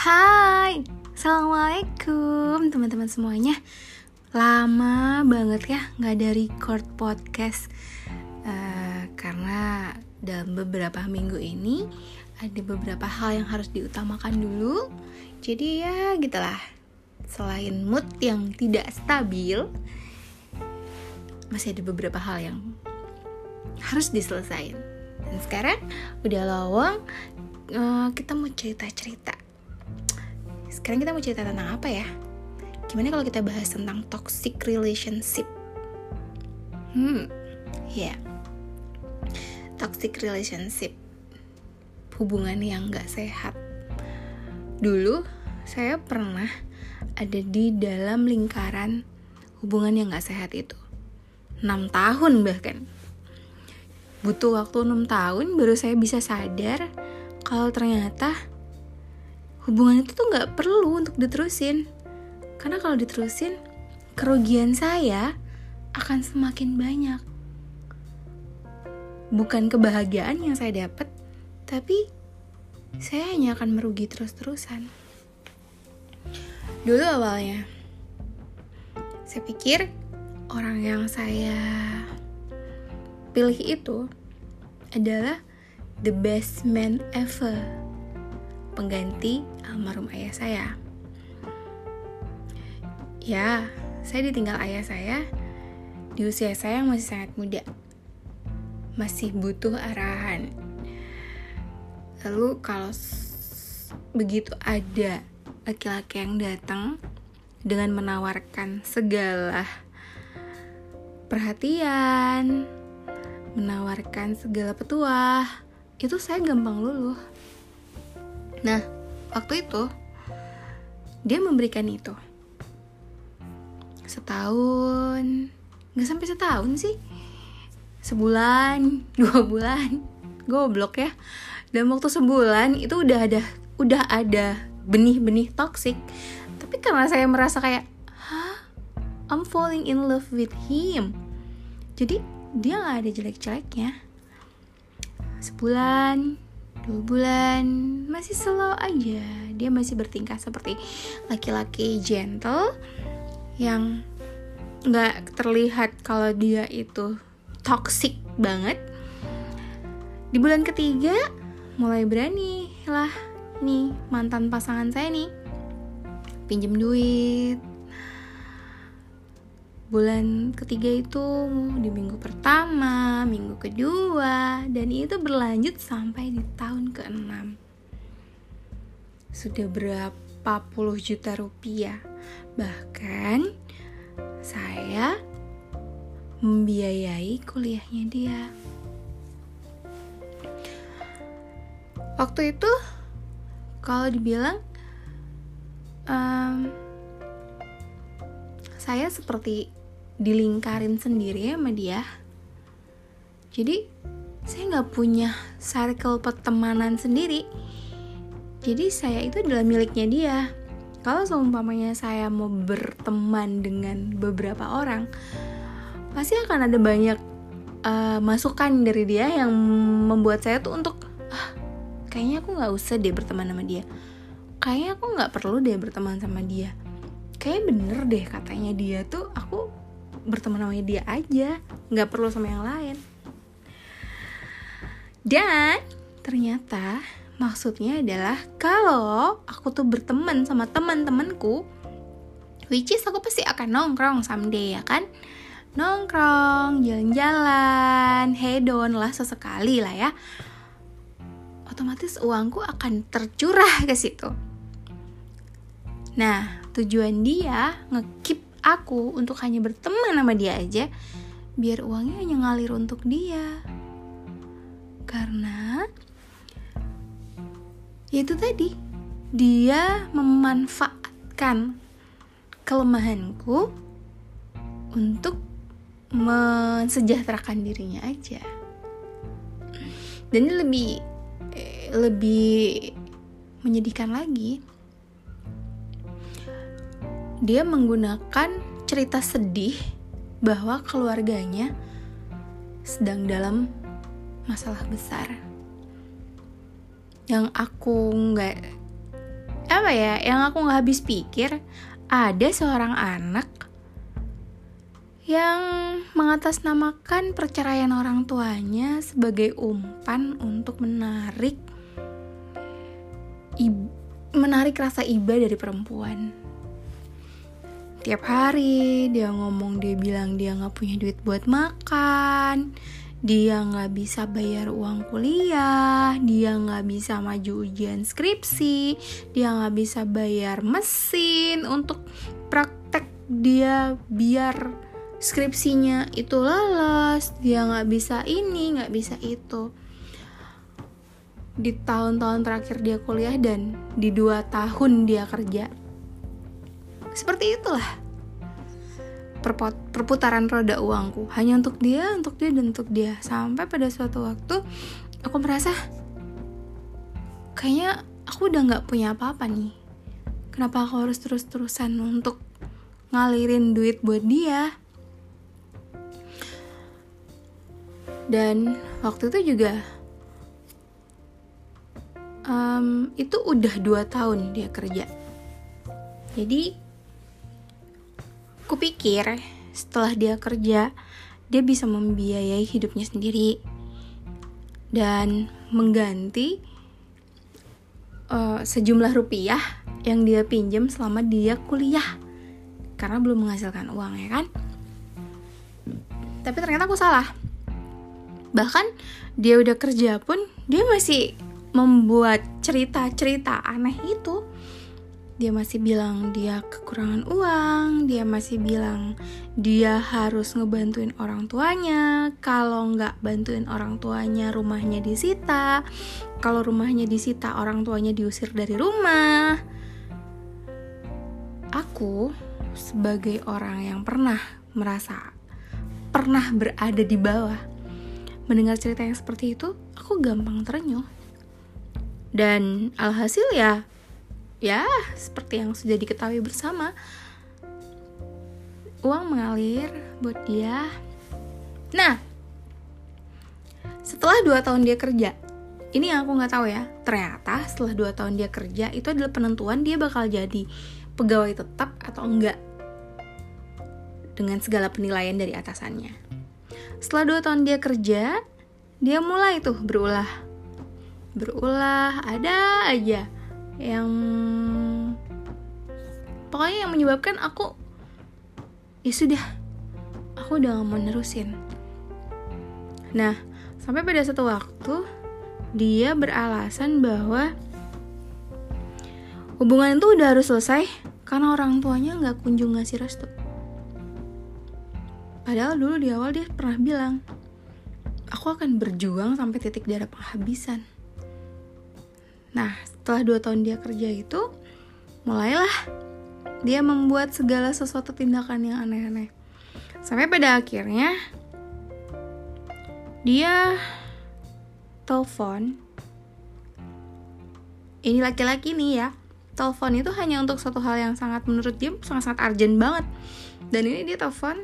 Hai, Assalamualaikum teman-teman semuanya. Lama banget ya nggak ada record podcast. Uh, Karena dalam beberapa minggu ini Ada beberapa hal yang harus diutamakan dulu. Jadi ya gitulah. Selain mood yang tidak stabil Masih ada beberapa hal yang harus diselesaikan. Dan sekarang udah lowong uh, kita mau cerita-cerita sekarang kita mau cerita tentang apa ya? Gimana kalau kita bahas tentang toxic relationship? Hmm, ya. Yeah. Toxic relationship. Hubungan yang gak sehat. Dulu, saya pernah ada di dalam lingkaran hubungan yang gak sehat itu. 6 tahun bahkan. Butuh waktu 6 tahun baru saya bisa sadar kalau ternyata hubungan itu tuh nggak perlu untuk diterusin. Karena kalau diterusin kerugian saya akan semakin banyak. Bukan kebahagiaan yang saya dapat tapi saya hanya akan merugi terus-terusan. Dulu awalnya saya pikir orang yang saya pilih itu adalah the best man ever pengganti almarhum ayah saya. Ya, saya ditinggal ayah saya di usia saya yang masih sangat muda. Masih butuh arahan. Lalu kalau begitu ada laki-laki yang datang dengan menawarkan segala perhatian, menawarkan segala petuah, itu saya gampang luluh. Nah, waktu itu dia memberikan itu. Setahun, nggak sampai setahun sih. Sebulan, dua bulan, goblok ya. Dan waktu sebulan itu udah ada, udah ada benih-benih toxic. Tapi karena saya merasa kayak, hah, I'm falling in love with him. Jadi dia nggak ada jelek-jeleknya. Sebulan, dua bulan. Masih slow aja. Dia masih bertingkah seperti laki-laki gentle yang nggak terlihat kalau dia itu toxic banget. Di bulan ketiga mulai berani lah nih mantan pasangan saya nih. Pinjem duit bulan ketiga itu di minggu pertama, minggu kedua, dan itu berlanjut sampai di tahun ke-6. Sudah berapa puluh juta rupiah. Bahkan saya membiayai kuliahnya dia. Waktu itu kalau dibilang um, saya seperti dilingkarin sendiri sama dia. Jadi saya nggak punya circle pertemanan sendiri. Jadi saya itu adalah miliknya dia. Kalau seumpamanya saya mau berteman dengan beberapa orang pasti akan ada banyak uh, masukan dari dia yang membuat saya tuh untuk ah, kayaknya aku nggak usah deh berteman sama dia. Kayaknya aku nggak perlu deh berteman sama dia. Kayak bener deh katanya dia tuh aku berteman sama dia aja nggak perlu sama yang lain. Dan ternyata maksudnya adalah kalau aku tuh berteman sama teman-temanku which is aku pasti akan nongkrong someday ya kan? Nongkrong jalan-jalan hedon lah sesekali lah ya. Otomatis uangku akan tercurah ke situ. Nah tujuan dia ngekip aku untuk hanya berteman sama dia aja biar uangnya hanya ngalir untuk dia. Karena ya itu tadi dia memanfaatkan kelemahanku untuk mensejahterakan dirinya aja. Dan ini lebih eh, lebih menyedihkan lagi dia menggunakan cerita sedih bahwa keluarganya sedang dalam masalah besar yang aku nggak apa ya yang aku nggak habis pikir ada seorang anak yang mengatasnamakan perceraian orang tuanya sebagai umpan untuk menarik menarik rasa iba dari perempuan. Tiap hari dia ngomong dia bilang dia nggak punya duit buat makan, dia nggak bisa bayar uang kuliah, dia nggak bisa maju ujian skripsi, dia nggak bisa bayar mesin untuk praktek dia biar skripsinya itu lolos, dia nggak bisa ini, nggak bisa itu. Di tahun-tahun terakhir dia kuliah dan di dua tahun dia kerja, seperti itulah. Perputaran roda uangku. Hanya untuk dia untuk dia dan untuk dia. Sampai pada suatu waktu aku merasa kayaknya aku udah nggak punya apa-apa nih. Kenapa aku harus terus-terusan untuk ngalirin duit buat dia? Dan waktu itu juga um, itu udah dua tahun dia kerja. Jadi Kupikir setelah dia kerja, dia bisa membiayai hidupnya sendiri dan mengganti uh, sejumlah rupiah yang dia pinjam selama dia kuliah karena belum menghasilkan uang ya kan. Tapi ternyata aku salah. Bahkan dia udah kerja pun dia masih membuat cerita-cerita aneh itu dia masih bilang dia kekurangan uang, dia masih bilang dia harus ngebantuin orang tuanya, kalau nggak bantuin orang tuanya rumahnya disita, kalau rumahnya disita orang tuanya diusir dari rumah. Aku sebagai orang yang pernah merasa pernah berada di bawah mendengar cerita yang seperti itu, aku gampang terenyuh. Dan alhasil ya ya seperti yang sudah diketahui bersama uang mengalir buat dia. Nah setelah dua tahun dia kerja ini yang aku nggak tahu ya ternyata setelah dua tahun dia kerja itu adalah penentuan dia bakal jadi pegawai tetap atau enggak dengan segala penilaian dari atasannya. Setelah dua tahun dia kerja dia mulai tuh berulah berulah ada aja yang pokoknya yang menyebabkan aku ya sudah aku udah gak mau nerusin. Nah sampai pada satu waktu dia beralasan bahwa hubungan itu udah harus selesai karena orang tuanya nggak kunjung ngasih restu. Padahal dulu di awal dia pernah bilang aku akan berjuang sampai titik darah penghabisan. Nah, setelah dua tahun dia kerja itu, mulailah dia membuat segala sesuatu tindakan yang aneh-aneh. Sampai pada akhirnya, dia telepon. Ini laki-laki nih ya, telepon itu hanya untuk satu hal yang sangat menurut dia sangat-sangat urgent banget. Dan ini dia telepon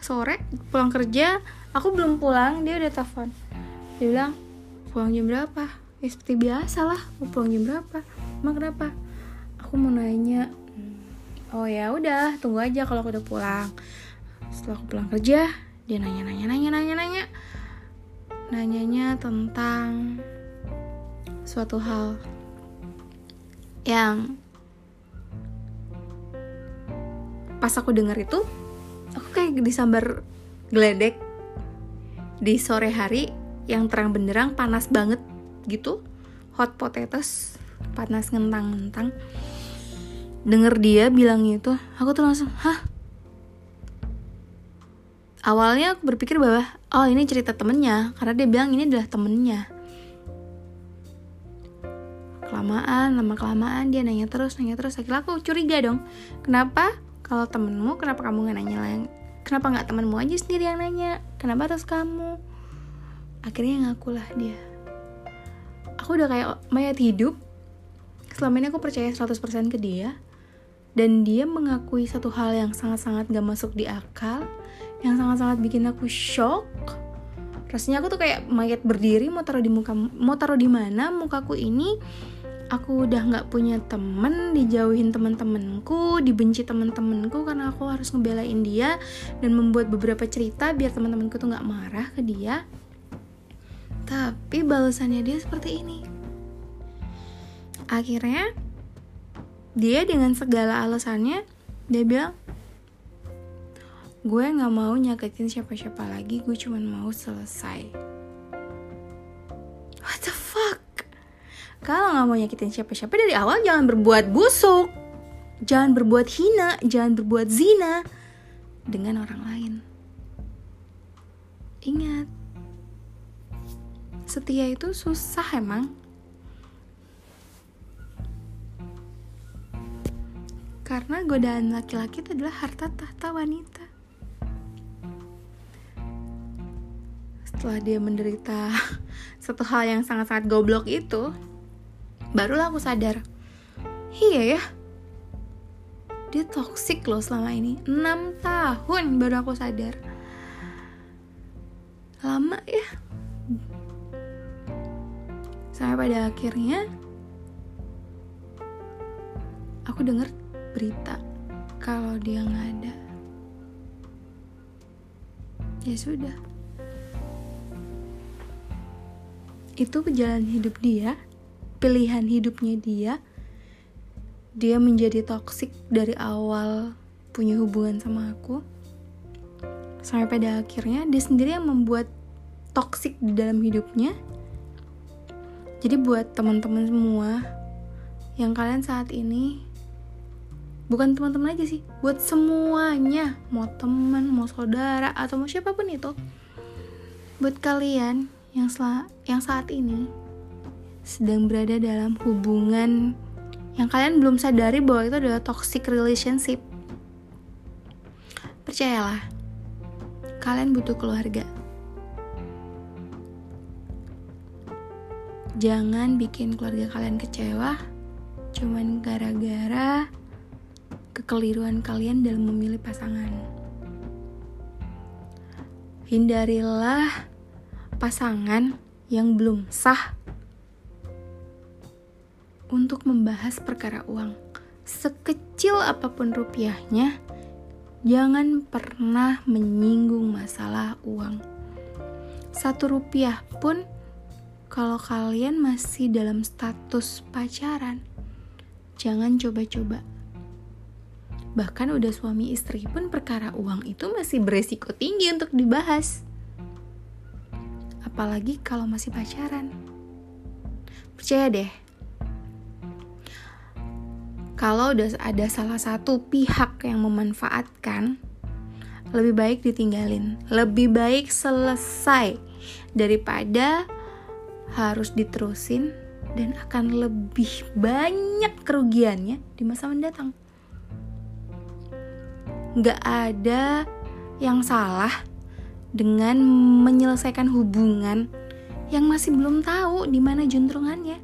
sore pulang kerja, aku belum pulang, dia udah telepon. Dia bilang, pulang jam berapa? Ya seperti biasa lah mau pulang jam berapa? Emang kenapa? Aku mau nanya. Oh ya udah tunggu aja kalau aku udah pulang. Setelah aku pulang kerja dia nanya nanya nanya nanya nanya. Nanyanya tentang suatu hal yang pas aku denger itu aku kayak disambar geledek di sore hari yang terang benderang panas banget gitu. Hot potatoes panas ngentang-ngentang. Denger dia bilang itu aku tuh langsung hah? Awalnya aku berpikir bahwa oh ini cerita temennya karena dia bilang ini adalah temennya. Kelamaan lama kelamaan dia nanya terus nanya terus. Akhirnya aku curiga dong kenapa kalau temenmu kenapa kamu nggak nanya yang kenapa nggak temenmu aja sendiri yang nanya? Kenapa harus kamu? Akhirnya ngakulah dia aku udah kayak mayat hidup. Selama ini aku percaya 100% ke dia. Dan dia mengakui satu hal yang sangat-sangat gak masuk di akal yang sangat-sangat bikin aku shock. Rasanya aku tuh kayak mayat berdiri mau taruh di muka mau taruh di mana mukaku ini aku udah nggak punya temen dijauhin teman-temanku dibenci teman-temanku karena aku harus ngebelain dia dan membuat beberapa cerita biar teman-temanku tuh nggak marah ke dia tapi balasannya dia seperti ini. Akhirnya dia dengan segala alasannya dia bilang gue nggak mau nyakitin siapa-siapa lagi gue cuma mau selesai. What the fuck? Kalau nggak mau nyakitin siapa-siapa dari awal jangan berbuat busuk. Jangan berbuat hina jangan berbuat zina dengan orang lain. Ingat setia itu susah emang. Karena godaan laki-laki itu adalah harta tahta wanita. Setelah dia menderita satu hal yang sangat-sangat goblok itu barulah aku sadar iya ya dia toxic loh selama ini. 6 tahun baru aku sadar. Lama ya pada akhirnya aku dengar berita kalau dia nggak ada ya sudah itu jalan hidup dia, pilihan hidupnya dia. Dia menjadi toksik dari awal punya hubungan sama aku. Sampai pada akhirnya dia sendiri yang membuat toksik di dalam hidupnya. Jadi buat teman-teman semua yang kalian saat ini bukan teman-teman aja sih, buat semuanya, mau teman, mau saudara atau mau siapa pun itu. Buat kalian yang sel yang saat ini sedang berada dalam hubungan yang kalian belum sadari bahwa itu adalah toxic relationship. Percayalah, kalian butuh keluarga. Jangan bikin keluarga kalian kecewa cuman gara-gara kekeliruan kalian dalam memilih pasangan. Hindarilah pasangan yang belum sah untuk membahas perkara uang. Sekecil apa pun rupiahnya, jangan pernah menyinggung masalah uang. Satu rupiah pun, kalau kalian masih dalam status pacaran, jangan coba-coba. Bahkan udah suami istri pun perkara uang itu masih beresiko tinggi untuk dibahas apalagi kalau masih pacaran. Percaya deh, kalau udah ada salah satu pihak yang memanfaatkan, lebih baik ditinggalin, lebih baik selesai daripada harus diterusin dan akan lebih banyak kerugiannya di masa mendatang. Gak ada yang salah dengan menyelesaikan hubungan yang masih belum tahu di mana juntrungannya.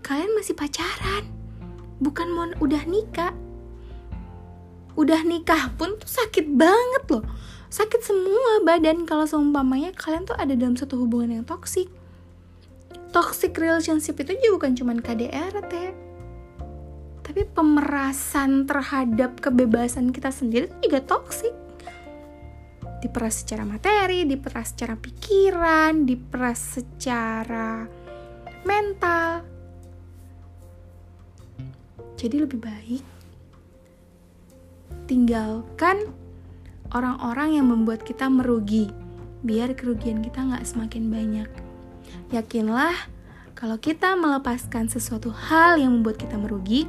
Kalian masih pacaran, bukan mau udah nikah. Udah nikah pun tuh sakit banget loh. Sakit semua badan kalau seumpamanya kalian tuh ada dalam satu hubungan yang toksik. Toxic relationship itu juga bukan cuma KDRT. Tapi pemerasan terhadap kebebasan kita sendiri itu juga toksik diperas secara materi, diperas secara pikiran, diperas secara mental. Jadi lebih baik tinggalkan orang-orang yang membuat kita merugi, biar kerugian kita nggak semakin banyak. Yakinlah kalau kita melepaskan sesuatu hal yang membuat kita merugi,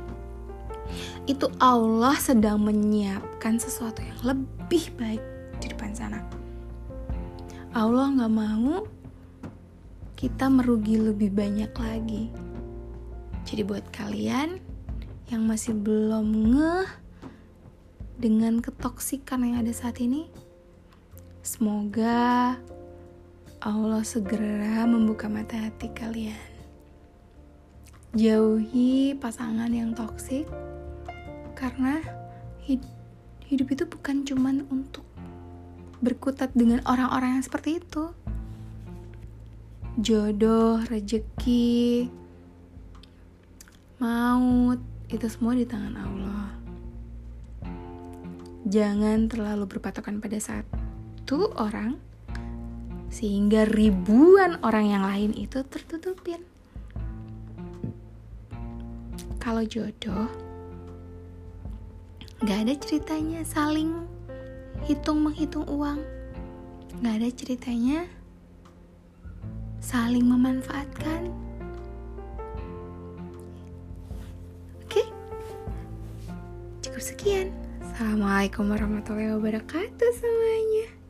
itu Allah sedang menyiapkan sesuatu yang lebih baik di depan sana. Allah nggak mau kita merugi lebih banyak lagi. Jadi buat kalian yang masih belum ngeh dengan ketoksikan yang ada saat ini, semoga Allah segera membuka mata hati kalian. Jauhi pasangan yang toksik karena hidup itu bukan cuman untuk berkutat dengan orang-orang yang seperti itu. Jodoh, rejeki, maut, itu semua di tangan Allah. Jangan terlalu berpatokan pada satu orang sehingga ribuan orang yang lain itu tertutupin. Kalau jodoh, gak ada ceritanya saling hitung menghitung uang, gak ada ceritanya saling memanfaatkan. Oke, cukup sekian. Assalamualaikum warahmatullahi wabarakatuh semuanya.